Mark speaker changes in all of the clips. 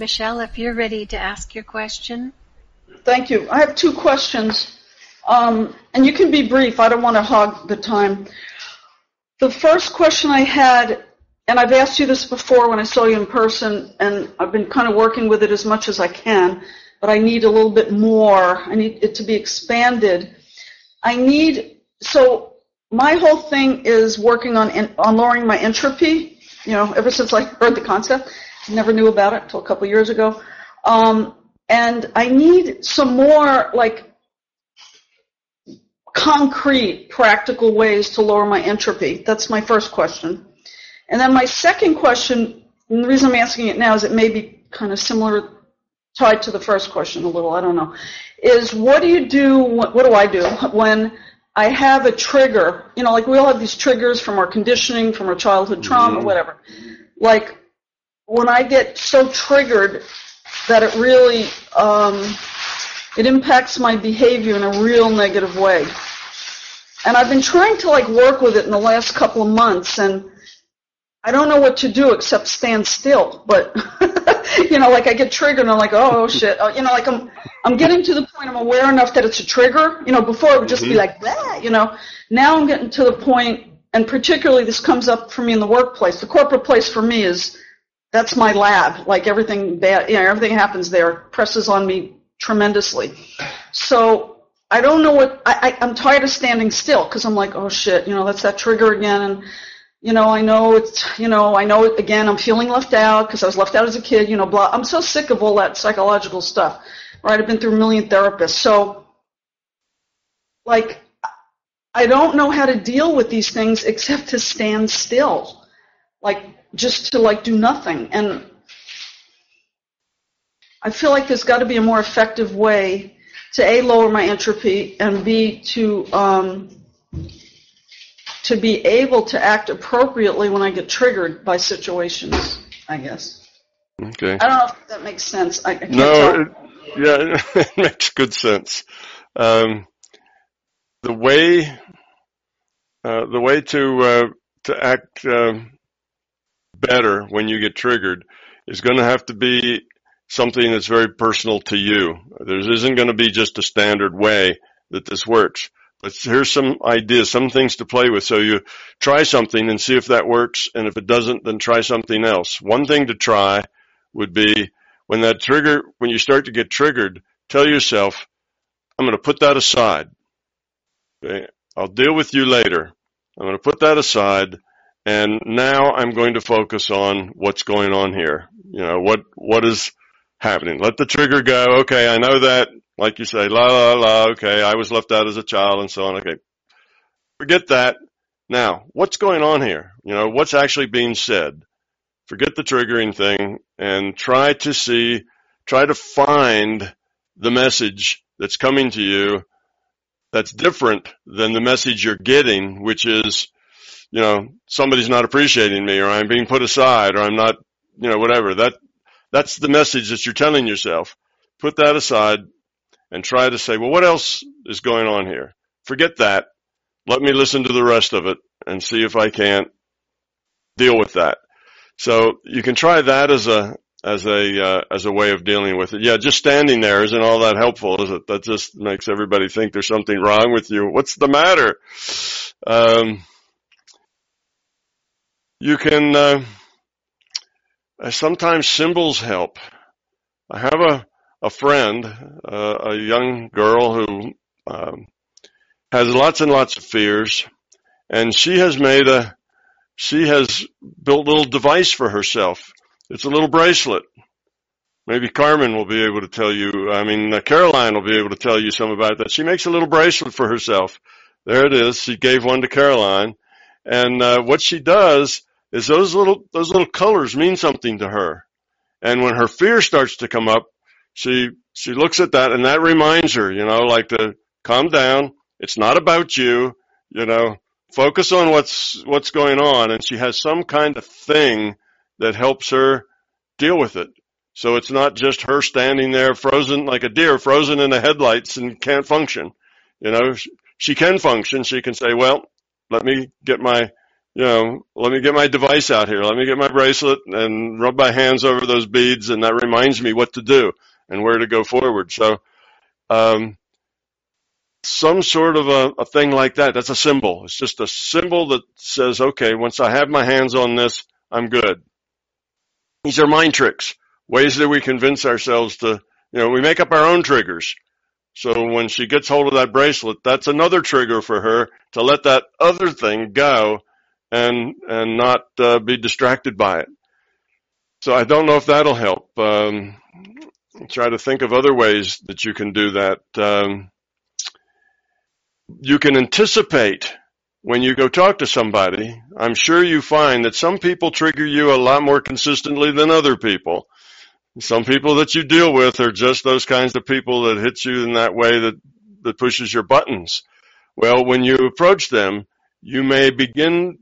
Speaker 1: Michelle, if you're ready to ask your question.
Speaker 2: Thank you. I have two questions, um, and you can be brief. I don't want to hog the time. The first question I had, and I've asked you this before when I saw you in person, and I've been kind of working with it as much as I can, but I need a little bit more. I need it to be expanded. I need so my whole thing is working on on lowering my entropy. You know, ever since I heard the concept, never knew about it until a couple years ago. Um, and I need some more like concrete, practical ways to lower my entropy. That's my first question. And then my second question, and the reason I'm asking it now is it may be kind of similar, tied to the first question a little, I don't know, is what do you do, what, what do I do when I have a trigger, you know, like we all have these triggers from our conditioning, from our childhood trauma, mm-hmm. whatever. Like when I get so triggered that it really um, it impacts my behavior in a real negative way. And I've been trying to like work with it in the last couple of months, and I don't know what to do except stand still. But you know, like I get triggered, and I'm like, oh shit, oh, you know, like I'm I'm getting to the point I'm aware enough that it's a trigger. You know, before it would just mm-hmm. be like that. You know, now I'm getting to the point, and particularly this comes up for me in the workplace. The corporate place for me is that's my lab. Like everything bad, you know, everything happens there presses on me tremendously. So I don't know what I, I I'm tired of standing still because I'm like, oh shit, you know, that's that trigger again, and you know, I know it's, you know, I know it again. I'm feeling left out because I was left out as a kid. You know, blah. I'm so sick of all that psychological stuff. Right? I've been through a million therapists, so like, I don't know how to deal with these things except to stand still, like just to like do nothing. And I feel like there's got to be a more effective way to a lower my entropy and b to um, to be able to act appropriately when I get triggered by situations. I guess.
Speaker 3: Okay.
Speaker 2: I don't know if that makes sense. I, I
Speaker 3: no, it, yeah, it makes good sense. Um, the way uh, the way to uh, to act um, better when you get triggered is going to have to be something that's very personal to you. There isn't going to be just a standard way that this works. But here's some ideas, some things to play with. So you try something and see if that works. And if it doesn't, then try something else. One thing to try would be when that trigger, when you start to get triggered, tell yourself, I'm going to put that aside. Okay? I'll deal with you later. I'm going to put that aside and now I'm going to focus on what's going on here. You know, what, what is happening? Let the trigger go. Okay. I know that, like you say, la, la, la. Okay. I was left out as a child and so on. Okay. Forget that. Now, what's going on here? You know, what's actually being said? Forget the triggering thing and try to see, try to find the message that's coming to you that's different than the message you're getting, which is, you know, somebody's not appreciating me or I'm being put aside or I'm not, you know, whatever. That, that's the message that you're telling yourself. Put that aside and try to say, well, what else is going on here? Forget that. Let me listen to the rest of it and see if I can't deal with that. So you can try that as a, as a, uh, as a way of dealing with it. Yeah, just standing there isn't all that helpful, is it? That just makes everybody think there's something wrong with you. What's the matter? Um, you can, uh, uh, sometimes symbols help. I have a, a friend, uh, a young girl who um, has lots and lots of fears, and she has made a, she has built a little device for herself. It's a little bracelet. Maybe Carmen will be able to tell you, I mean, uh, Caroline will be able to tell you some about that. She makes a little bracelet for herself. There it is. She gave one to Caroline. And uh, what she does is those little those little colors mean something to her. And when her fear starts to come up, she she looks at that and that reminds her, you know, like to calm down. It's not about you, you know, focus on what's what's going on and she has some kind of thing that helps her deal with it. So it's not just her standing there frozen like a deer frozen in the headlights and can't function. You know, she can function. She can say, well, let me get my you know, let me get my device out here. Let me get my bracelet and rub my hands over those beads. And that reminds me what to do and where to go forward. So, um, some sort of a, a thing like that. That's a symbol. It's just a symbol that says, okay, once I have my hands on this, I'm good. These are mind tricks, ways that we convince ourselves to, you know, we make up our own triggers. So when she gets hold of that bracelet, that's another trigger for her to let that other thing go and and not uh, be distracted by it. So I don't know if that'll help. Um, try to think of other ways that you can do that. Um, you can anticipate when you go talk to somebody. I'm sure you find that some people trigger you a lot more consistently than other people. Some people that you deal with are just those kinds of people that hit you in that way that, that pushes your buttons. Well, when you approach them, you may begin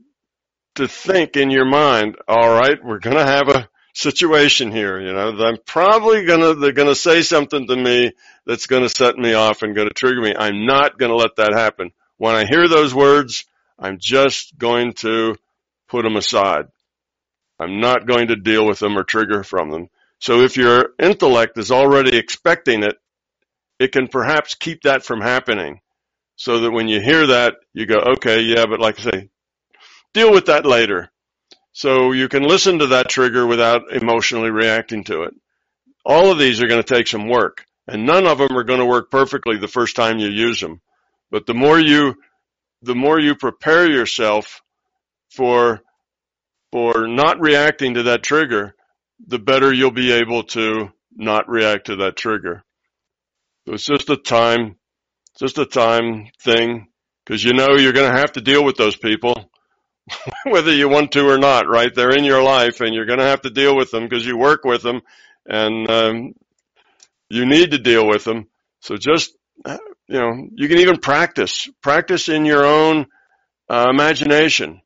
Speaker 3: to think in your mind, all right, we're going to have a situation here. You know, I'm probably going to, they're going to say something to me that's going to set me off and going to trigger me. I'm not going to let that happen. When I hear those words, I'm just going to put them aside. I'm not going to deal with them or trigger from them. So if your intellect is already expecting it, it can perhaps keep that from happening so that when you hear that, you go, okay, yeah, but like I say, deal with that later. So you can listen to that trigger without emotionally reacting to it. All of these are going to take some work and none of them are going to work perfectly the first time you use them. But the more you, the more you prepare yourself for, for not reacting to that trigger, the better you'll be able to not react to that trigger. So it's just a time, just a time thing because you know you're going to have to deal with those people whether you want to or not, right? They're in your life and you're going to have to deal with them because you work with them and um, you need to deal with them. So just, you know, you can even practice, practice in your own uh, imagination.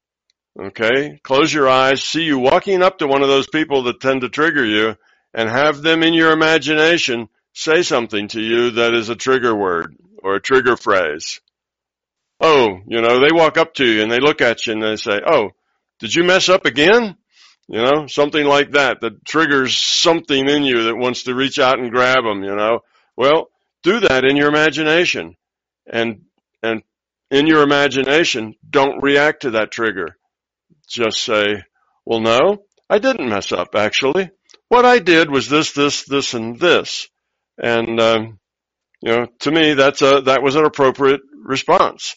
Speaker 3: Okay. Close your eyes, see you walking up to one of those people that tend to trigger you and have them in your imagination say something to you that is a trigger word or a trigger phrase oh, you know, they walk up to you and they look at you and they say, oh, did you mess up again? You know, something like that that triggers something in you that wants to reach out and grab them, you know. Well, do that in your imagination and, and in your imagination, don't react to that trigger. Just say, well, no, I didn't mess up actually. What I did was this, this, this, and this. And, um, you know, to me, that's a, that was an appropriate response.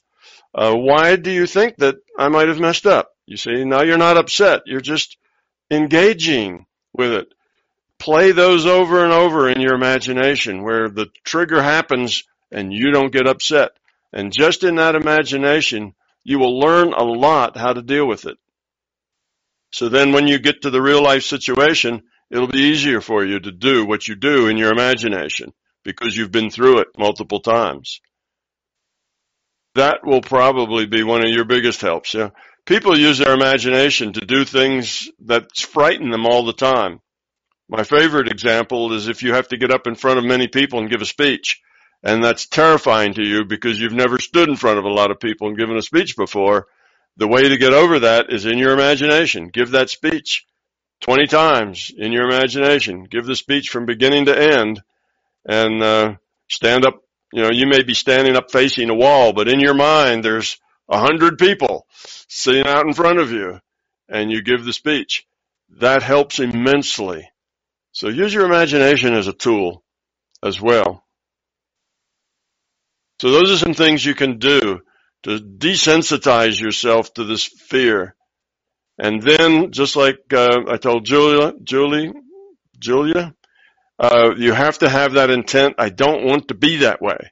Speaker 3: Uh, why do you think that I might have messed up? You see, now you're not upset. You're just engaging with it. Play those over and over in your imagination where the trigger happens and you don't get upset. And just in that imagination, you will learn a lot how to deal with it. So then when you get to the real life situation, it'll be easier for you to do what you do in your imagination because you've been through it multiple times that will probably be one of your biggest helps. Yeah. People use their imagination to do things that frighten them all the time. My favorite example is if you have to get up in front of many people and give a speech. And that's terrifying to you because you've never stood in front of a lot of people and given a speech before. The way to get over that is in your imagination. Give that speech 20 times in your imagination. Give the speech from beginning to end and uh, stand up you know, you may be standing up facing a wall, but in your mind there's a hundred people sitting out in front of you and you give the speech. That helps immensely. So use your imagination as a tool as well. So those are some things you can do to desensitize yourself to this fear. And then, just like uh, I told Julia, Julie, Julia, uh, you have to have that intent. I don't want to be that way.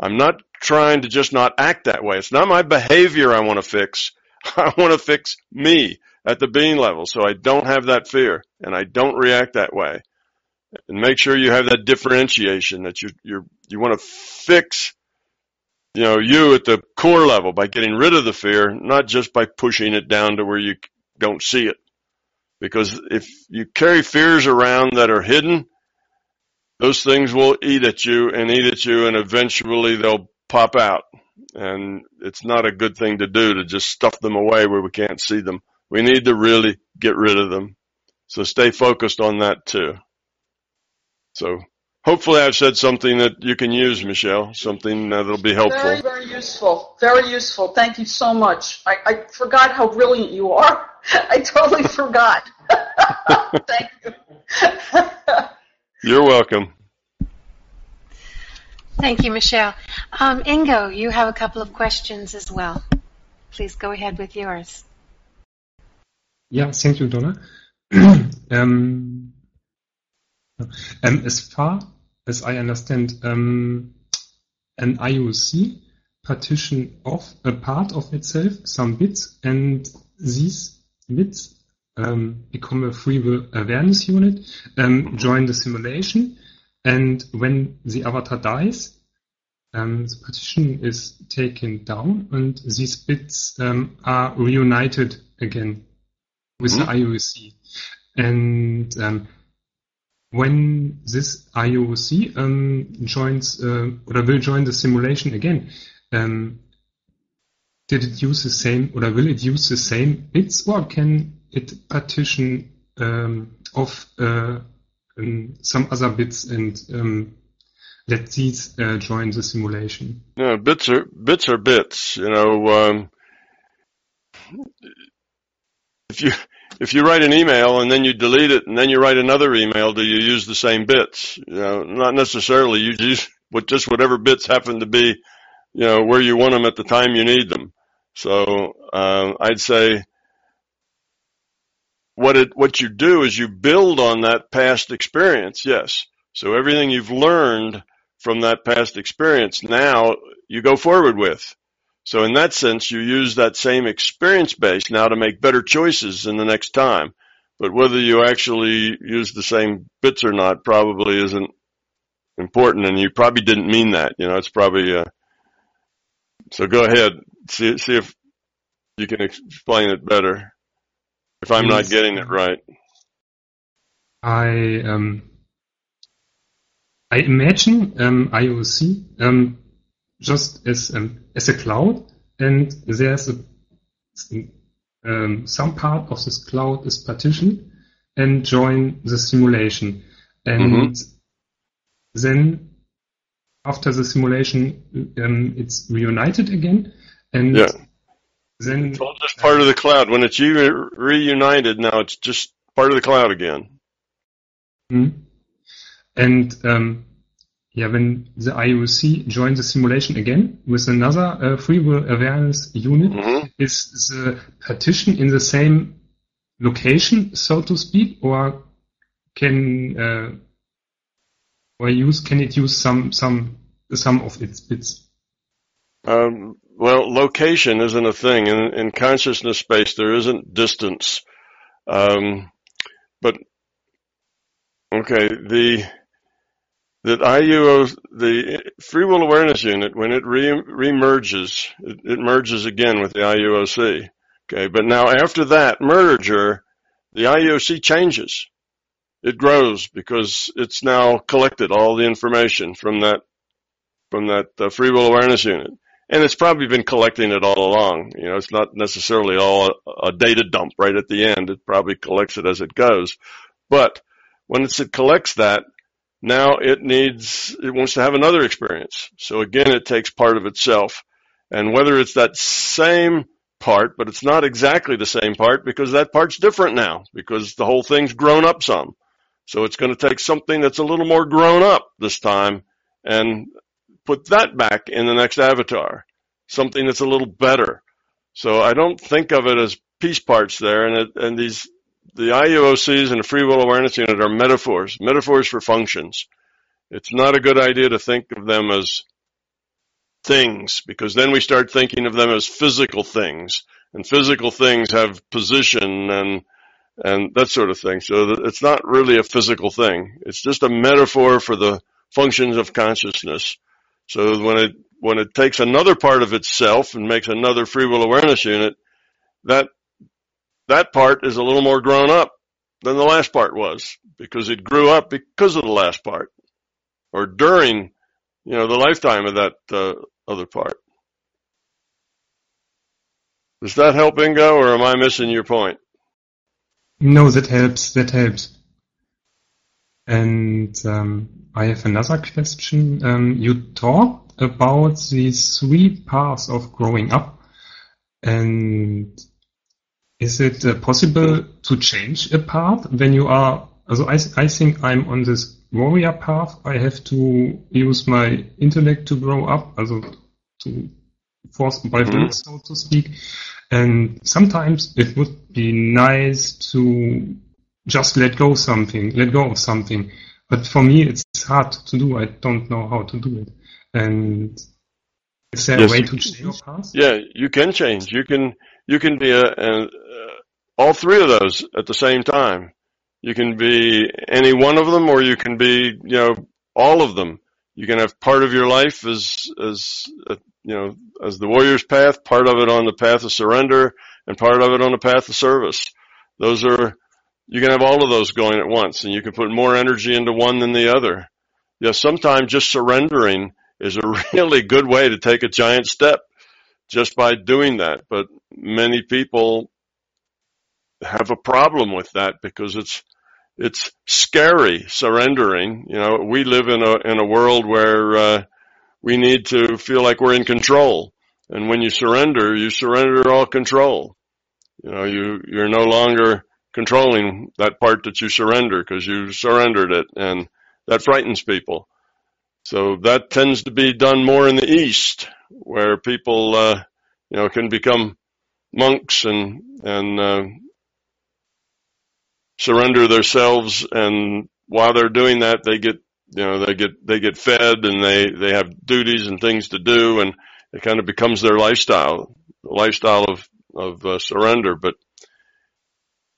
Speaker 3: I'm not trying to just not act that way. It's not my behavior I want to fix. I want to fix me at the being level so I don't have that fear and I don't react that way. And make sure you have that differentiation that you you you want to fix you know you at the core level by getting rid of the fear, not just by pushing it down to where you don't see it. Because if you carry fears around that are hidden, those things will eat at you and eat at you and eventually they'll pop out And it's not a good thing to do to just stuff them away where we can't see them. We need to really get rid of them. So stay focused on that too. So hopefully I've said something that you can use, Michelle, something that'll be helpful.
Speaker 2: Very, very useful. Very useful. Thank you so much. I, I forgot how brilliant you are. I totally forgot. Thank you.
Speaker 3: You're welcome.
Speaker 1: Thank you, Michelle. Um, Ingo, you have a couple of questions as well. Please go ahead with yours.
Speaker 4: Yeah, thank you, Donna. um, um, as far as I understand, um, an IOC partition off a part of itself, some bits, and these bits um, become a free will awareness unit, um, join the simulation, and when the avatar dies, um, the partition is taken down, and these bits um, are reunited again with mm-hmm. the IOC. And um, when this IOC um, joins uh, or will join the simulation again, um, did it use the same or will it use the same bits or can it partition um, uh, um, some other bits and um, let these uh, join the simulation?
Speaker 3: No, bits are bits are bits. You know, um, if you if you write an email and then you delete it and then you write another email, do you use the same bits? You know, not necessarily. You use what just whatever bits happen to be, you know, where you want them at the time you need them. So uh, I'd say what it what you do is you build on that past experience. Yes. So everything you've learned from that past experience now you go forward with. So in that sense, you use that same experience base now to make better choices in the next time. But whether you actually use the same bits or not probably isn't important, and you probably didn't mean that. You know, it's probably. Uh, so go ahead, see see if you can explain it better. If I'm not getting it right,
Speaker 4: I um, I imagine um, IOC um, just as um, as a cloud, and there's a um, some part of this cloud is partitioned and join the simulation, and mm-hmm. then after the simulation, um, it's reunited again, and
Speaker 3: yeah. Then it's all just part of the cloud. When it's re- reunited, now it's just part of the cloud again.
Speaker 4: Mm-hmm. And um, yeah, when the IOC joins the simulation again with another uh, free will awareness unit, mm-hmm. is the partition in the same location, so to speak, or can uh, or use can it use some some some of its bits?
Speaker 3: Um, well, location isn't a thing in, in consciousness space. There isn't distance, um, but okay the that IUO, the free will awareness unit, when it re, remerges, it, it merges again with the IUOC. Okay, but now after that merger, the IUOC changes. It grows because it's now collected all the information from that from that uh, free will awareness unit, and it's probably been collecting it all along. You know, it's not necessarily all a, a data dump right at the end. It probably collects it as it goes, but when it collects that, now it needs, it wants to have another experience. So again, it takes part of itself. And whether it's that same part, but it's not exactly the same part because that part's different now because the whole thing's grown up some. So it's going to take something that's a little more grown up this time and put that back in the next avatar. Something that's a little better. So I don't think of it as piece parts there and it, and these the IUOCs and the free will awareness unit are metaphors, metaphors for functions. It's not a good idea to think of them as things because then we start thinking of them as physical things and physical things have position and and that sort of thing. So it's not really a physical thing. It's just a metaphor for the functions of consciousness. So when it when it takes another part of itself and makes another free will awareness unit, that that part is a little more grown up than the last part was because it grew up because of the last part or during, you know, the lifetime of that uh, other part. Does that help, Ingo, or am I missing your point?
Speaker 4: No, that helps. That helps. And um, I have another question. Um, you talked about these three paths of growing up, and is it uh, possible to change a path when you are? So I, I think I'm on this warrior path. I have to use my intellect to grow up, also to force by force, so to speak. And sometimes it would be nice to just let go something, let go of something. But for me, it's hard to do. I don't know how to do it. And is there
Speaker 3: Yes.
Speaker 4: a way to change your path?
Speaker 3: Yeah, you can change. You can you can be a, a, uh, all three of those at the same time. You can be any one of them, or you can be you know all of them. You can have part of your life as as uh, you know as the warrior's path, part of it on the path of surrender, and part of it on the path of service. Those are you can have all of those going at once, and you can put more energy into one than the other. Yeah, sometimes just surrendering is a really good way to take a giant step just by doing that. But many people have a problem with that because it's it's scary surrendering. You know, we live in a in a world where uh, we need to feel like we're in control, and when you surrender, you surrender all control. You know, you you're no longer controlling that part that you surrender because you surrendered it, and that frightens people. So that tends to be done more in the East, where people, uh, you know, can become monks and and uh, surrender themselves, and while they're doing that, they get, you know, they get they get fed, and they they have duties and things to do, and it kind of becomes their lifestyle, the lifestyle of of uh, surrender. But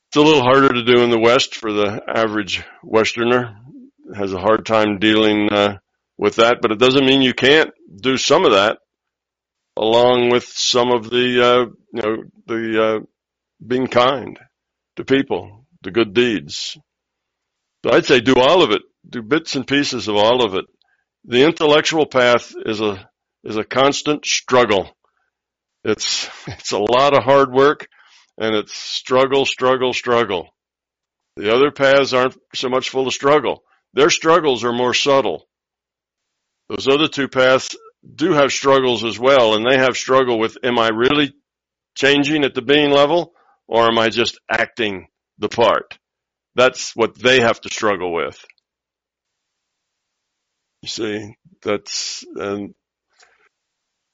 Speaker 3: it's a little harder to do in the West for the average Westerner. Has a hard time dealing uh, with that, but it doesn't mean you can't do some of that along with some of the, uh, you know, the, uh, being kind to people, the good deeds. So I'd say do all of it, do bits and pieces of all of it. The intellectual path is a, is a constant struggle. It's, it's a lot of hard work and it's struggle, struggle, struggle. The other paths aren't so much full of struggle. Their struggles are more subtle. Those other two paths do have struggles as well, and they have struggle with, am I really changing at the being level, or am I just acting the part? That's what they have to struggle with. You see, that's, and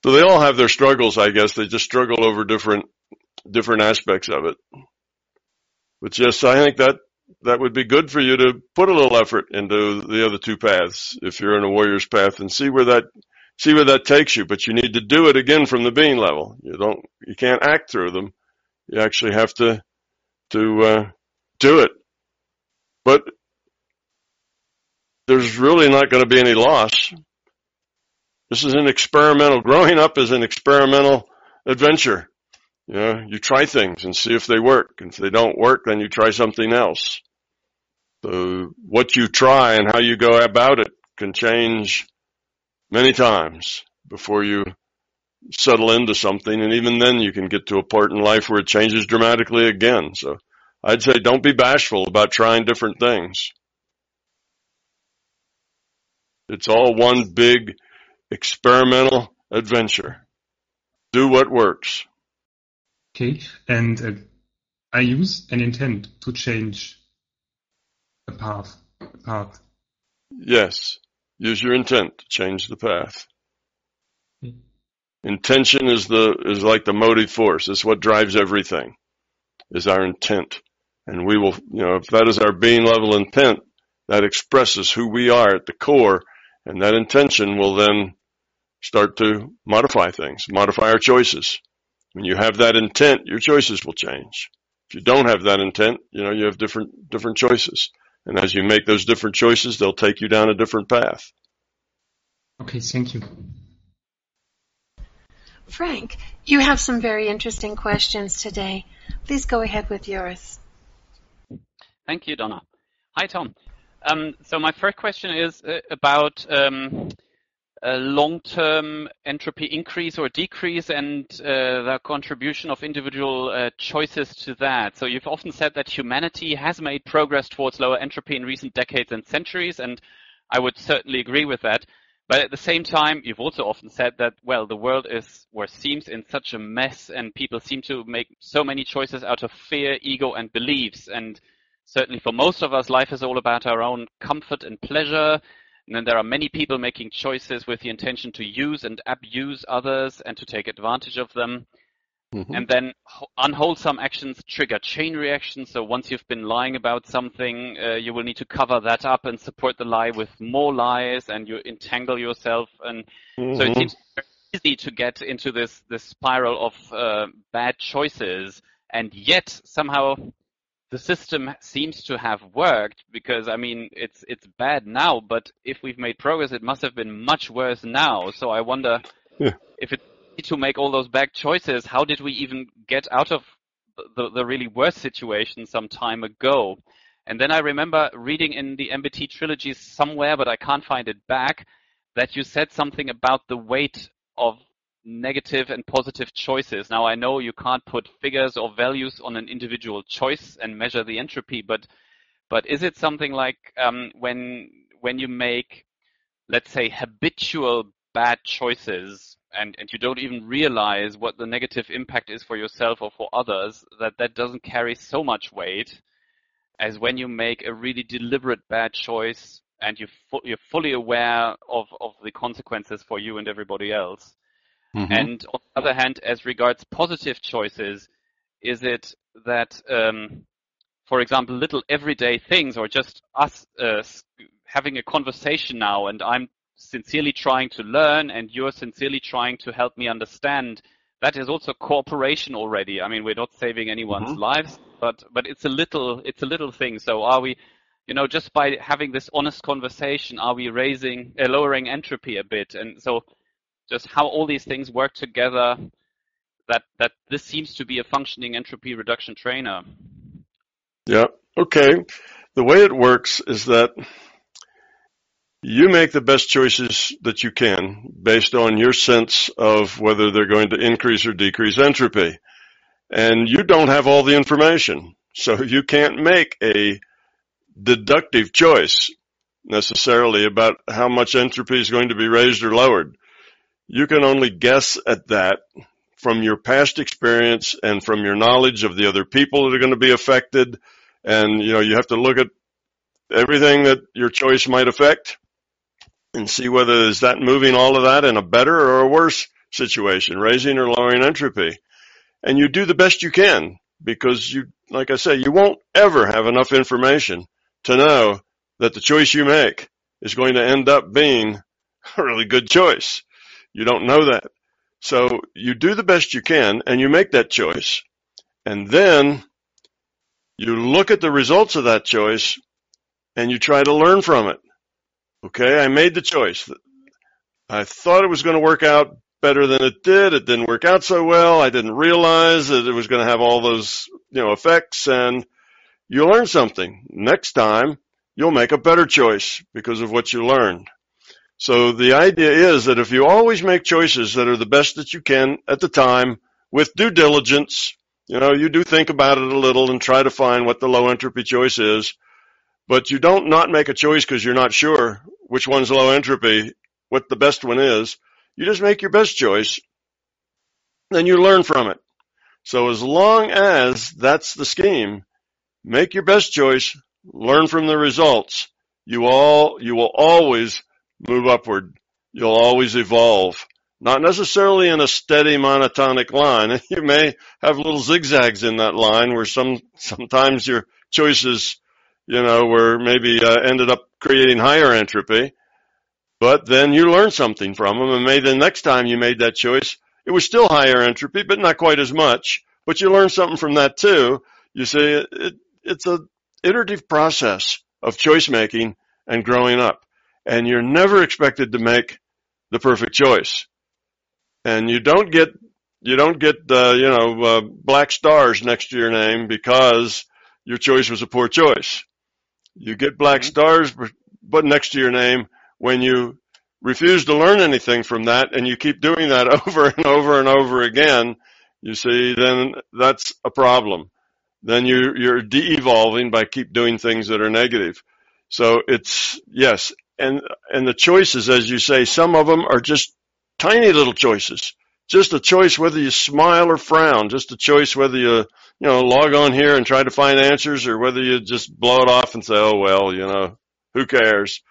Speaker 3: so they all have their struggles, I guess. They just struggle over different, different aspects of it. But yes, I think that that would be good for you to put a little effort into the other two paths if you're in a warrior's path and see where that see where that takes you. But you need to do it again from the being level. You don't you can't act through them. You actually have to to uh, do it. But there's really not going to be any loss. This is an experimental. Growing up is an experimental adventure. You know, you try things and see if they work. And if they don't work, then you try something else. So what you try and how you go about it can change many times before you settle into something. And even then you can get to a part in life where it changes dramatically again. So I'd say don't be bashful about trying different things. It's all one big experimental adventure. Do what works.
Speaker 4: Okay, and uh, I use an intent to change the path. A Path.
Speaker 3: Yes. Use your intent to change the path.
Speaker 4: Okay.
Speaker 3: Intention is the is like the motive force. It's what drives everything. Is our intent. And we will you know, if that is our being level intent, that expresses who we are at the core, and that intention will then start to modify things, modify our choices. When you have that intent, your choices will change. If you don't have that intent, you know, you have different different choices. And as you make those different choices, they'll take you down a different path.
Speaker 4: Okay, thank you.
Speaker 1: Frank, you have some very interesting questions today. Please go ahead with yours.
Speaker 5: Thank you, Donna. Hi, Tom. Um, so my first question is uh, about um, a long-term entropy increase or decrease and uh, the contribution of individual uh, choices to that. So you've often said that humanity has made progress towards lower entropy in recent decades and centuries, and I would certainly agree with that. But at the same time, you've also often said that, well, the world is, or seems in such a mess and people seem to make so many choices out of fear, ego, and beliefs. And certainly for most of us, life is all about our own comfort and pleasure and then there are many people making choices with the intention to use and abuse others and to take advantage of them. Mm-hmm. And then unwholesome actions trigger chain reactions. So once you've been lying about something, uh, you will need to cover that up and support the lie with more lies, and you entangle yourself. And mm-hmm. so it mm-hmm. seems easy to get into this this spiral of uh, bad choices, and yet somehow the system seems to have worked because I mean it's it's bad now, but if we've made progress, it must have been much worse now. So I wonder yeah. if it to make all those bad choices, how did we even get out of the, the really worst situation some time ago? And then I remember reading in the MBT trilogy somewhere, but I can't find it back, that you said something about the weight of negative and positive choices. Now I know you can't put figures or values on an individual choice and measure the entropy, but but is it something like um, when when you make, let's say, habitual bad choices and, and you don't even realize what the negative impact is for yourself or for others, that that doesn't carry so much weight as when you make a really deliberate bad choice and you fu- you're fully aware of, of the consequences for you and everybody else. Mm-hmm. And on the other hand, as regards positive choices, is it that, um, for example, little everyday things or just us uh, having a conversation now and I'm sincerely trying to learn and you're sincerely trying to help me understand, that is also cooperation already. I mean, we're not saving anyone's mm-hmm. lives, but, but it's a little, it's a little thing. So are we, you know, just by having this honest conversation, are we raising, uh, lowering entropy a bit? And so just how all these things work together, that, that this seems to be a functioning entropy reduction trainer.
Speaker 3: Yeah. Okay. The way it works is that you make the best choices that you can based on your sense of whether they're going to increase or decrease entropy. And you don't have all the information. So you can't make a deductive choice necessarily about how much entropy is going to be raised or lowered you can only guess at that from your past experience and from your knowledge of the other people that are going to be affected. And, you know, you have to look at everything that your choice might affect and see whether is that moving all of that in a better or a worse situation, raising or lowering entropy. And you do the best you can because you, like I say, you won't ever have enough information to know that the choice you make is going to end up being a really good choice. You don't know that. So you do the best you can and you make that choice. And then you look at the results of that choice and you try to learn from it. Okay, I made the choice. I thought it was going to work out better than it did. It didn't work out so well. I didn't realize that it was going to have all those, you know, effects and you learn something. Next time, you'll make a better choice because of what you learned. So the idea is that if you always make choices that are the best that you can at the time with due diligence, you know, you do think about it a little and try to find what the low entropy choice is, but you don't not make a choice because you're not sure which one's low entropy, what the best one is. You just make your best choice, then you learn from it. So as long as that's the scheme, make your best choice, learn from the results. You all, you will always move upward. You'll always evolve. Not necessarily in a steady monotonic line. You may have little zigzags in that line where some, sometimes your choices, you know, were maybe uh, ended up creating higher entropy, but then you learn something from them and maybe the next time you made that choice, it was still higher entropy, but not quite as much, but you learn something from that too. You see, it, it's a iterative process of choice making and growing up and you're never expected to make the perfect choice. And you don't get you don't get uh, you know uh, black stars next to your name because your choice was a poor choice. You get black mm-hmm. stars, but next to your name when you refuse to learn anything from that and you keep doing that over and over and over again, you see, then that's a problem. Then you, you're de-evolving by keep doing things that are negative. So it's, yes, and, and the choices, as you say, some of them are just tiny little choices. Just a choice whether you smile or frown, just a choice whether you, you know, log on here and try to find answers or whether you just blow it off and say, oh well, you know, who cares?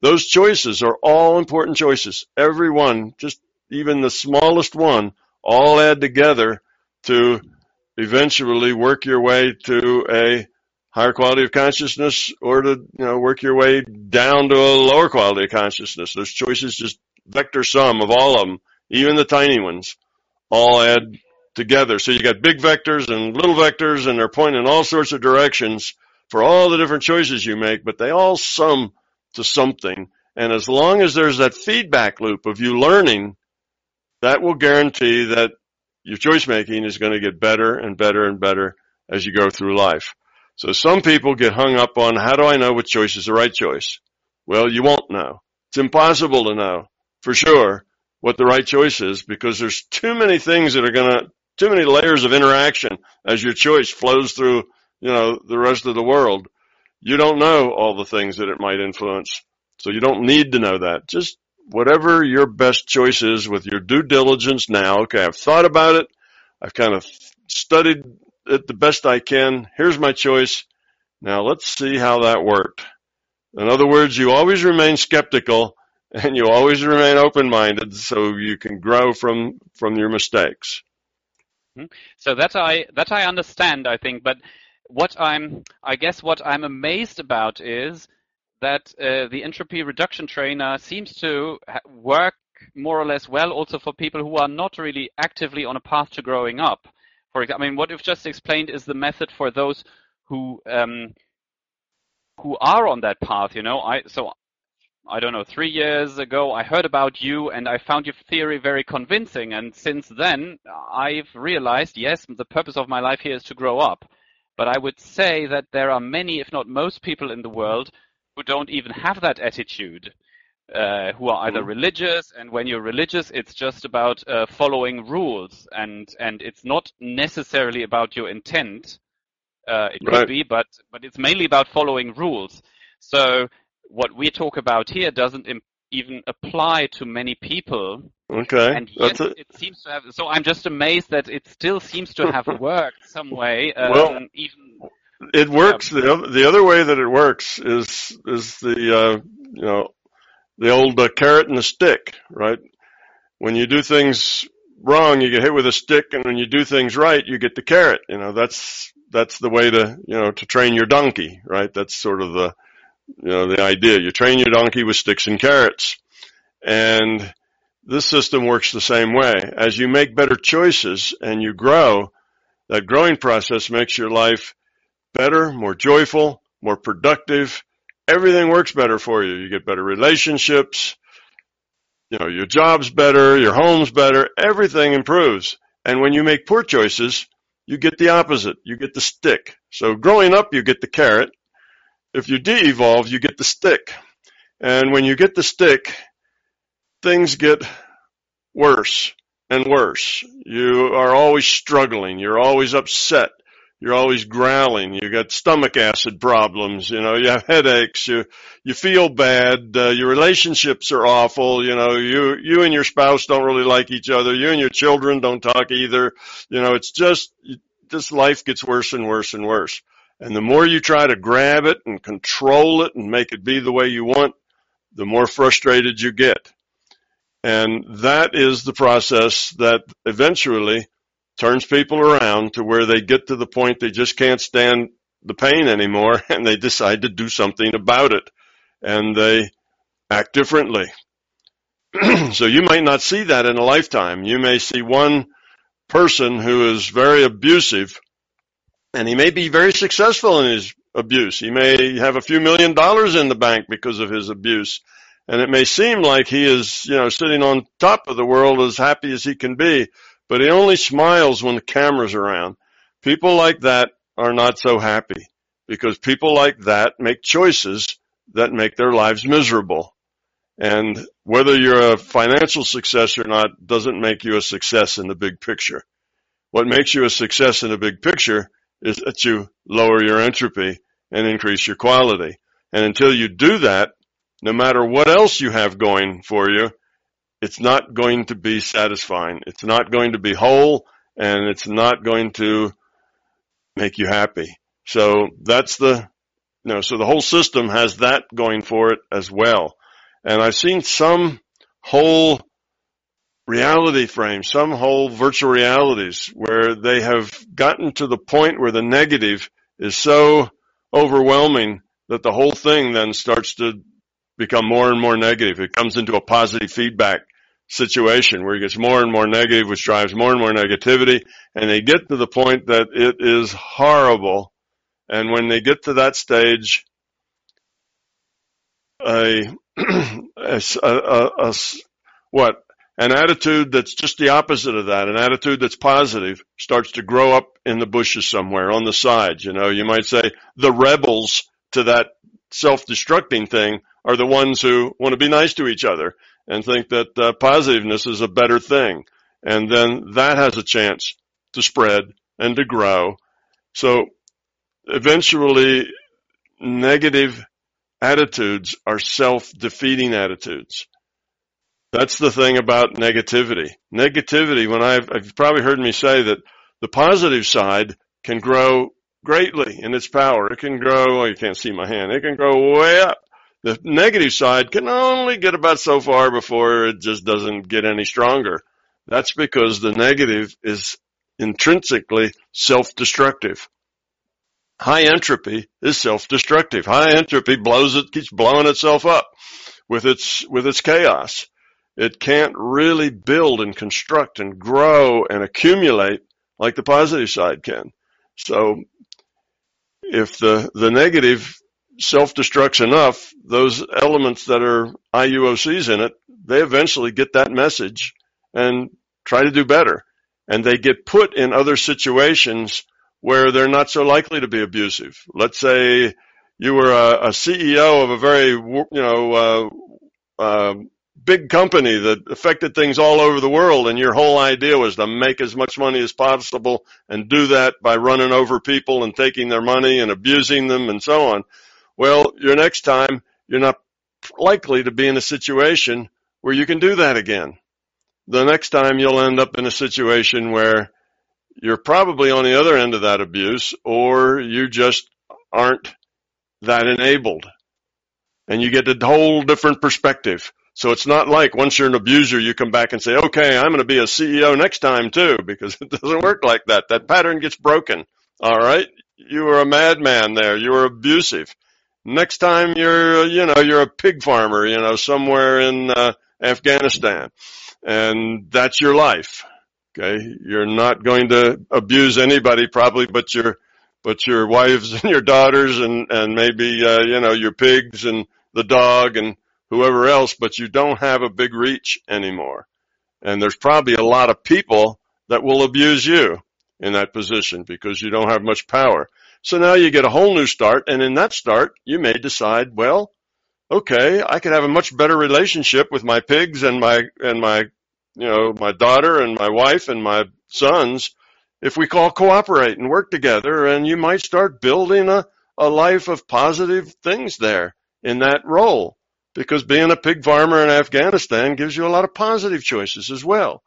Speaker 3: Those choices are all important choices. Every one, just even the smallest one, all add together to eventually work your way to a higher quality of consciousness or to, you know, work your way down to a lower quality of consciousness. Those choices just vector sum of all of them, even the tiny ones, all add together. So you got big vectors and little vectors and they're pointing in all sorts of directions for all the different choices you make, but they all sum to something. And as long as there's that feedback loop of you learning, that will guarantee that your choice making is going to get better and better and better as you go through life. So some people get hung up on how do I know which choice is the right choice? Well, you won't know. It's impossible to know for sure what the right choice is because there's too many things that are going to, too many layers of interaction as your choice flows through, you know, the rest of the world you don't know all the things that it might influence. So you don't need to know that. Just whatever your best choice is with your due diligence now. Okay, I've thought about it. I've kind of studied it the best I can. Here's my choice. Now let's see how that worked. In other words, you always remain skeptical and you always remain open-minded so you can grow from, from your mistakes.
Speaker 5: Hmm. So that I, that I understand, I think, but what I'm, I guess what I'm amazed about is that uh, the entropy reduction trainer seems to work more or less well also for people who are not really actively on a path to growing up. For example, I mean, what you've just explained is the method for those who um, who are on that path. You know, I so I don't know. Three years ago, I heard about you and I found your theory very convincing. And since then, I've realized, yes, the purpose of my life here is to grow up. But I would say that there are many, if not most people in the world who don't even have that attitude, uh, who are either mm. religious, and when you're religious, it's just about uh, following rules, and, and it's not necessarily about your intent. Uh, it right. could be, but, but it's mainly about following rules. So what we talk about here doesn't even apply to many people.
Speaker 3: Okay.
Speaker 5: And yet it. it. seems to have. So I'm just amazed that it still seems to have worked some way. Um,
Speaker 3: well, even it works. the other, the other way that it works is is the uh, you know the old uh, carrot and the stick, right? When you do things wrong, you get hit with a stick, and when you do things right, you get the carrot. You know that's that's the way to you know to train your donkey, right? That's sort of the you know, the idea. You train your donkey with sticks and carrots. And this system works the same way. As you make better choices and you grow, that growing process makes your life better, more joyful, more productive. Everything works better for you. You get better relationships. You know, your job's better, your home's better, everything improves. And when you make poor choices, you get the opposite. You get the stick. So growing up, you get the carrot if you de-evolve, you get the stick. And when you get the stick, things get worse and worse. You are always struggling. You're always upset. You're always growling. You got stomach acid problems. You know, you have headaches. You, you feel bad. Uh, your relationships are awful. You know, you, you and your spouse don't really like each other. You and your children don't talk either. You know, it's just, just life gets worse and worse and worse. And the more you try to grab it and control it and make it be the way you want, the more frustrated you get. And that is the process that eventually turns people around to where they get to the point they just can't stand the pain anymore and they decide to do something about it and they act differently. so you might not see that in a lifetime. You may see one person who is very abusive and he may be very successful in his abuse. He may have a few million dollars in the bank because of his abuse. And it may seem like he is, you know, sitting on top of the world as happy as he can be, but he only smiles when the camera's around. People like that are not so happy because people like that make choices that make their lives miserable. And whether you're a financial success or not doesn't make you a success in the big picture. What makes you a success in the big picture is that you lower your entropy and increase your quality. And until you do that, no matter what else you have going for you, it's not going to be satisfying. It's not going to be whole and it's not going to make you happy. So that's the, you know, so the whole system has that going for it as well. And I've seen some whole reality frames, some whole virtual realities where they have gotten to the point where the negative is so overwhelming that the whole thing then starts to become more and more negative. It comes into a positive feedback situation where it gets more and more negative, which drives more and more negativity. And they get to the point that it is horrible. And when they get to that stage, a, a, a, a what an attitude that's just the opposite of that, an attitude that's positive, starts to grow up in the bushes somewhere on the sides. You know, you might say the rebels to that self-destructing thing are the ones who want to be nice to each other and think that uh, positiveness is a better thing. And then that has a chance to spread and to grow. So eventually negative attitudes are self-defeating attitudes. That's the thing about negativity. Negativity, when I've, I've probably heard me say that the positive side can grow greatly in its power. It can grow, oh, you can't see my hand, it can grow way up. The negative side can only get about so far before it just doesn't get any stronger. That's because the negative is intrinsically self-destructive. High entropy is self-destructive. High entropy blows it, keeps blowing itself up with its, with its chaos it can't really build and construct and grow and accumulate like the positive side can. So if the, the negative self-destructs enough, those elements that are IUOCs in it, they eventually get that message and try to do better. And they get put in other situations where they're not so likely to be abusive. Let's say you were a, a CEO of a very, you know, uh, uh, big company that affected things all over the world and your whole idea was to make as much money as possible and do that by running over people and taking their money and abusing them and so on. Well, your next time you're not likely to be in a situation where you can do that again. The next time you'll end up in a situation where you're probably on the other end of that abuse or you just aren't that enabled and you get a whole different perspective. So it's not like once you're an abuser, you come back and say, okay, I'm going to be a CEO next time too, because it doesn't work like that. That pattern gets broken. All right. You were a madman there. You were abusive. Next time you're, you know, you're a pig farmer, you know, somewhere in uh, Afghanistan and that's your life. Okay. You're not going to abuse anybody probably but your, but your wives and your daughters and, and maybe, uh, you know, your pigs and the dog and, whoever else, but you don't have a big reach anymore. And there's probably a lot of people that will abuse you in that position because you don't have much power. So now you get a whole new start. And in that start, you may decide, well, okay, I could have a much better relationship with my pigs and my, and my, you know, my daughter and my wife and my sons if we all cooperate and work together and you might start building a, a life of positive things there in that role because being a pig farmer in Afghanistan gives you a lot of positive choices as well,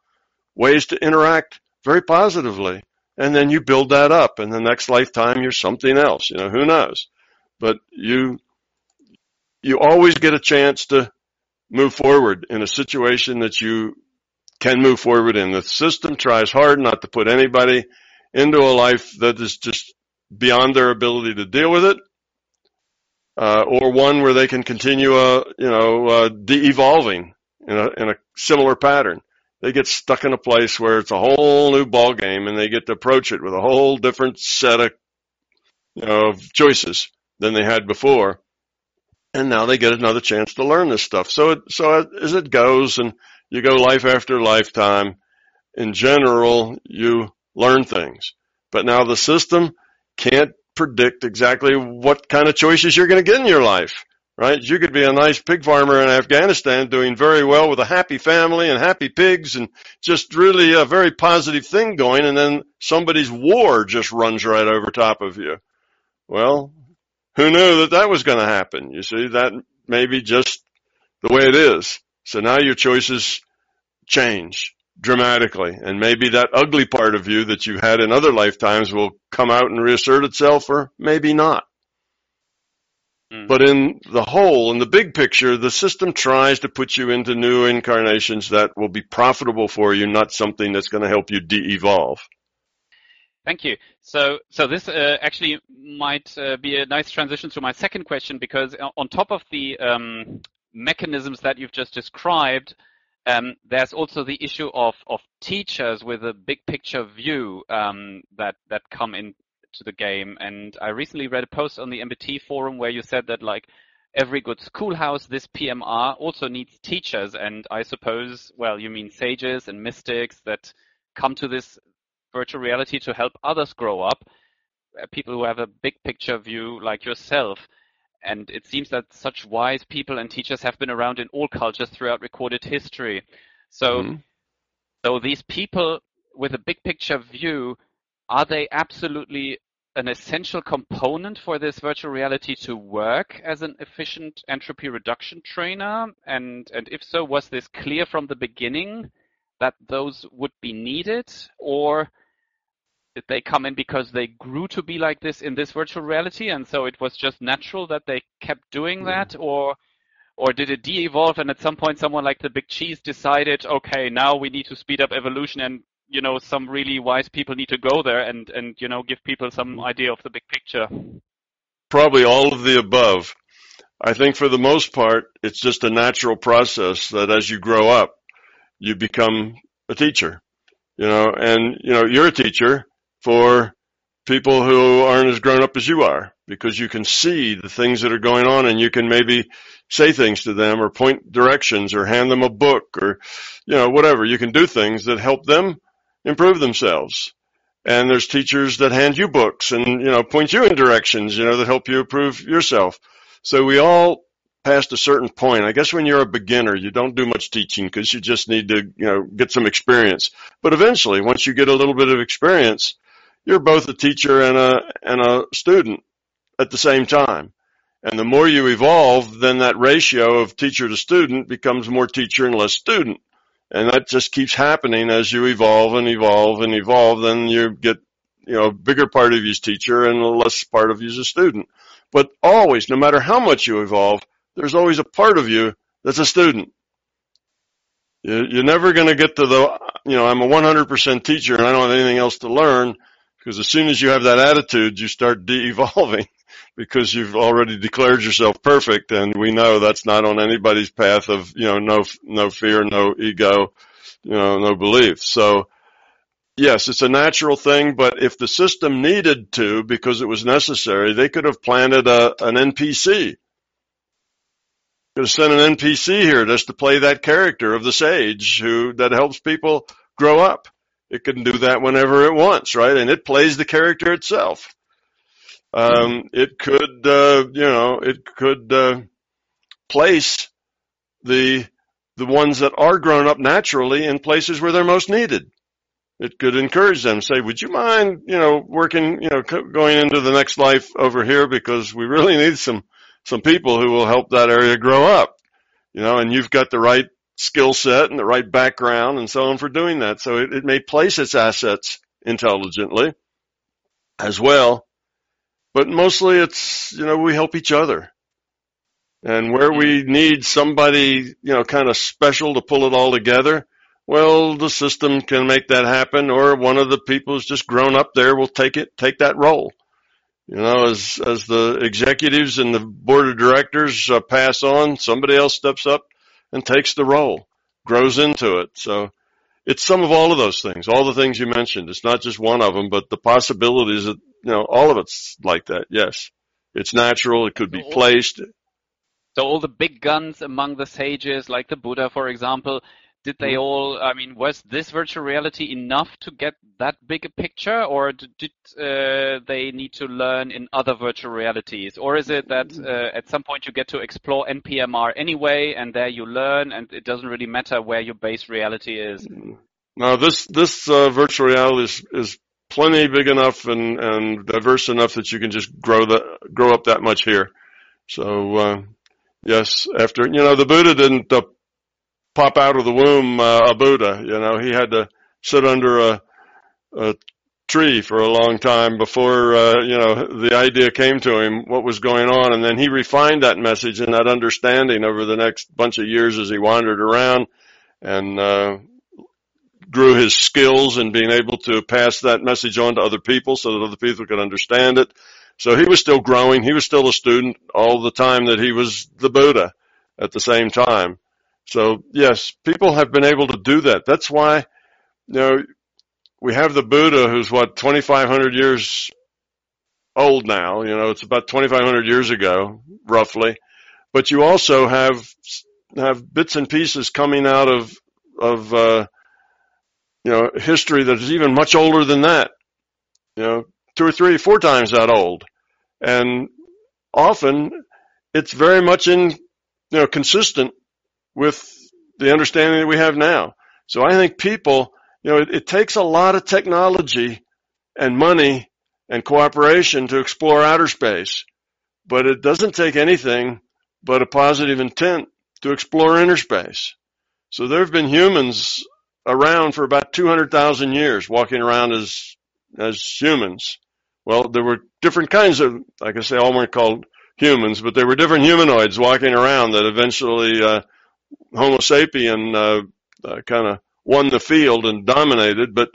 Speaker 3: ways to interact very positively. And then you build that up and the next lifetime you're something else, you know, who knows? But you, you always get a chance to move forward in a situation that you can move forward in. The system tries hard not to put anybody into a life that is just beyond their ability to deal with it uh, or one where they can continue, uh, you know, uh, de-evolving in a, in a similar pattern. They get stuck in a place where it's a whole new ball game and they get to approach it with a whole different set of, you know, choices than they had before. And now they get another chance to learn this stuff. So, it, so as it goes and you go life after lifetime, in general, you learn things. But now the system can't predict exactly what kind of choices you're going to get in your life. Right? You could be a nice pig farmer in Afghanistan doing very well with a happy family and happy pigs and just really a very positive thing going. And then somebody's war just runs right over top of you. Well, who knew that that was going to happen? You see, that may be just the way it is. So now your choices change dramatically and maybe that ugly part of you that you had in other lifetimes will come out and reassert itself or maybe not. Mm. But in the whole, in the big picture, the system tries to put you into new incarnations that will be profitable for you, not something that's going to help you de-evolve.
Speaker 5: Thank you. So, so this uh, actually might uh, be a nice transition to my second question because uh, on top of the um, mechanisms that you've just described, um, there's also the issue of, of teachers with a big picture view um, that that come into the game. And I recently read a post on the MBT forum where you said that like every good schoolhouse, this PMR also needs teachers. And I suppose, well, you mean sages and mystics that come to this virtual reality to help others grow up, uh, people who have a big picture view like yourself. And it seems that such wise people and teachers have been around in all cultures throughout recorded history. So, mm-hmm. so these people with a big picture view, are they absolutely an essential component for this virtual reality to work as an efficient entropy reduction trainer? And, and if so, was this clear from the beginning that those would be needed? Or did they come in because they grew to be like this in this virtual reality and so it was just natural that they kept doing hmm. that or or did it de-evolve and at some point someone like the big cheese decided okay now we need to speed up evolution and you know some really wise people need to go there and and you know give people some hmm. idea of the big picture.
Speaker 3: Probably all of the above. I think for the most part it's just a natural process that as you grow up you become a teacher you know and you know you're a teacher for people who aren't as grown up as you are because you can see the things that are going on and you can maybe say things to them or point directions or hand them a book or you know whatever. You can do things that help them improve themselves and there's teachers that hand you books and you know point you in directions you know that help you improve yourself so we all past a certain point i guess when you're a beginner you don't do much teaching because you just need to you know get some experience but eventually once you get a little bit of experience you're both a teacher and a and a student at the same time. And the more you evolve, then that ratio of teacher to student becomes more teacher and less student. And that just keeps happening as you evolve and evolve and evolve. Then you get, you know, a bigger part of you as teacher and a less part of you as a student. But always, no matter how much you evolve, there's always a part of you that's a student. You're never going to get to the, you know, I'm a 100% teacher and I don't have anything else to learn because as soon as you have that attitude, you start de-evolving because you've already declared yourself perfect. And we know that's not on anybody's path of, you know, no, no fear, no ego, you know, no belief. So yes, it's a natural thing, but if the system needed to, because it was necessary, they could have planted a, an NPC. Could have sent an NPC here just to play that character of the sage who, that helps people grow up. It can do that whenever it wants, right? And it plays the character itself. Um, it could, uh, you know, it could uh, place the the ones that are grown up naturally in places where they're most needed. It could encourage them, say, "Would you mind, you know, working, you know, going into the next life over here because we really need some some people who will help that area grow up." You know, and you've got the right skill set and the right background and so on for doing that. So it, it may place its assets intelligently as well. But mostly it's, you know, we help each other. And where we need somebody, you know, kind of special to pull it all together, well, the system can make that happen or one of the people who's just grown up there will take it, take that role. You know, as, as the executives and the board of directors uh, pass on, somebody else steps up and takes the role, grows into it. So it's some of all of those things, all the things you mentioned. It's not just one of them, but the possibilities that, know, all of it's like that. Yes. It's natural. It could be placed.
Speaker 5: So all the big guns among the sages, like the Buddha, for example, did they all? I mean, was this virtual reality enough to get that big a picture, or did uh, they need to learn in other virtual realities, or is it that uh, at some point you get to explore NPMR anyway, and there you learn, and it doesn't really matter where your base reality is?
Speaker 3: Now, this this uh, virtual reality is, is plenty big enough and, and diverse enough that you can just grow the grow up that much here. So uh, yes, after you know the Buddha didn't uh, pop out of the womb uh, a Buddha. You know, he had to sit under a, a tree for a long time before, uh, you know, the idea came to him what was going on. And then he refined that message and that understanding over the next bunch of years as he wandered around and, uh, grew his skills in being able to pass that message on to other people so that other people could understand it. So he was still growing. He was still a student all the time that he was the Buddha at the same time. So yes, people have been able to do that. That's why, you know, we have the Buddha who's what, 2,500 years old now, you know, it's about 2,500 years ago, roughly. But you also have, have bits and pieces coming out of, of, uh, you know, history that is even much older than that. You know, two or three, four times that old. And often it's very much in, you know, consistent with the understanding that we have now. So I think people, you know, it, it takes a lot of technology and money and cooperation to explore outer space, but it doesn't take anything but a positive intent to explore inner space. So there have been humans around for about 200,000 years walking around as, as humans. Well, there were different kinds of, like I say, all weren't called humans, but there were different humanoids walking around that eventually, uh, Homo sapien uh, uh, kind of won the field and dominated. But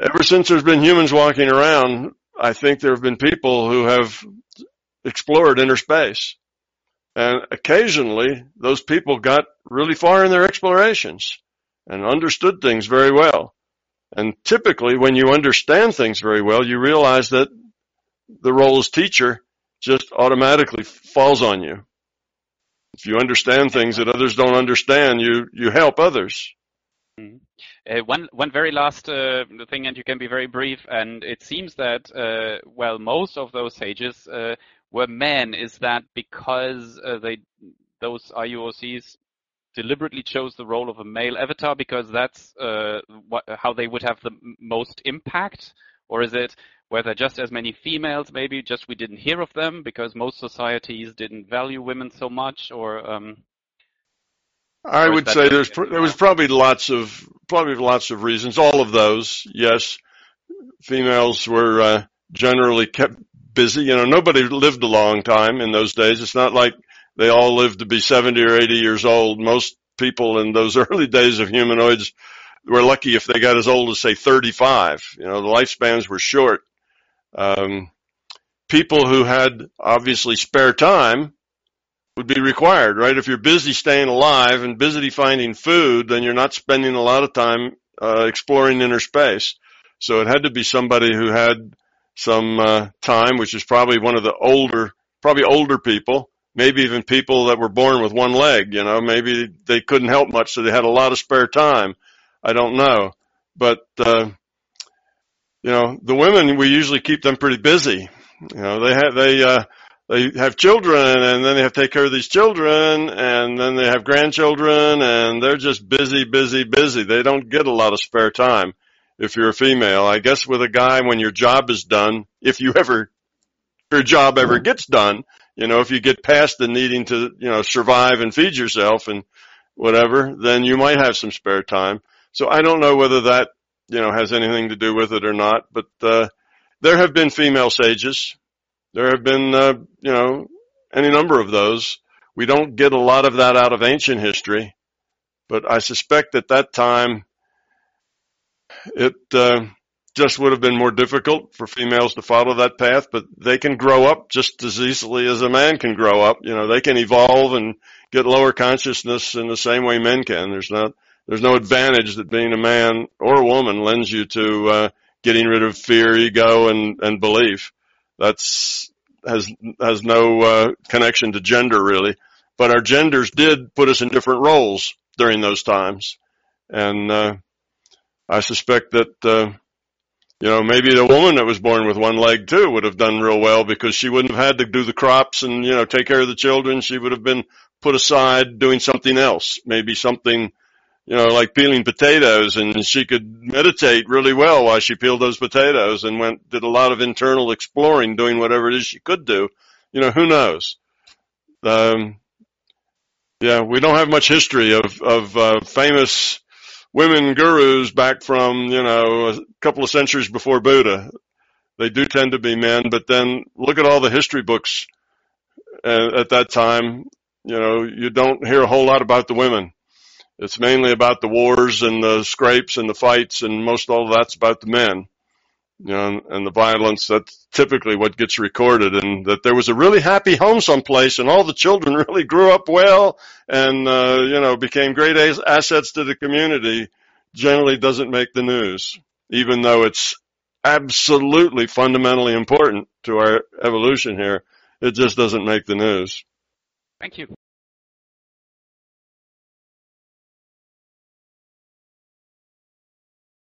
Speaker 3: ever since there's been humans walking around, I think there have been people who have explored inner space. And occasionally those people got really far in their explorations and understood things very well. And typically when you understand things very well, you realize that the role as teacher just automatically falls on you. If you understand things that others don't understand, you, you help others.
Speaker 5: Mm-hmm. Uh, one one very last uh, thing, and you can be very brief. And it seems that uh, well, most of those sages uh, were men. Is that because uh, they those IUOCs deliberately chose the role of a male avatar because that's uh, what, how they would have the most impact, or is it were there just as many females? Maybe just we didn't hear of them because most societies didn't value women so much, or um,
Speaker 3: I would say there's there was probably lots of probably lots of reasons. All of those, yes. Females were uh, generally kept busy. You know, nobody lived a long time in those days. It's not like they all lived to be 70 or 80 years old. Most people in those early days of humanoids were lucky if they got as old as say 35. You know, the lifespans were short. Um, people who had obviously spare time would be required, right? If you're busy staying alive and busy finding food, then you're not spending a lot of time uh, exploring inner space. So it had to be somebody who had some uh, time, which is probably one of the older, probably older people, maybe even people that were born with one leg. You know, maybe they couldn't help much, so they had a lot of spare time. I don't know, but uh, you know, the women, we usually keep them pretty busy. You know, they have, they, uh, they have children and then they have to take care of these children and then they have grandchildren and they're just busy, busy, busy. They don't get a lot of spare time if you're a female. I guess with a guy, when your job is done, if you ever, your job ever gets done, you know, if you get past the needing to, you know, survive and feed yourself and whatever, then you might have some spare time. So I don't know whether that you know, has anything to do with it or not. But uh, there have been female sages. There have been, uh, you know, any number of those. We don't get a lot of that out of ancient history, but I suspect at that time it uh, just would have been more difficult for females to follow that path. But they can grow up just as easily as a man can grow up. You know, they can evolve and get lower consciousness in the same way men can. There's not there's no advantage that being a man or a woman lends you to uh, getting rid of fear, ego, and and belief. That's has has no uh, connection to gender really. But our genders did put us in different roles. during those times. And uh, I suspect that uh, you know maybe the woman that was born with one leg too would have done real well because she wouldn't have had to do the crops and you know take care of the children. She would have been put aside doing something else, maybe something you know, like peeling potatoes and she could meditate really well while she peeled those potatoes and went, did a lot of internal exploring doing whatever it is she could do. You know, who knows? Um, yeah, we don't have much history of, of, uh, famous women gurus back from, you know, a couple of centuries before Buddha. They do tend to be men, but then look at all the history books uh, at that time. You know, you don't hear a whole lot about the women it's mainly about the wars and the scrapes and the fights, and most all that's about the men. You know, and the violence, that's typically what gets recorded, and that there was a really happy home someplace, and all the children really grew up well, and, uh, you know, became great assets to the community, generally doesn't make the news, even though it's absolutely fundamentally important to our evolution here. It just doesn't make the news.
Speaker 5: Thank you.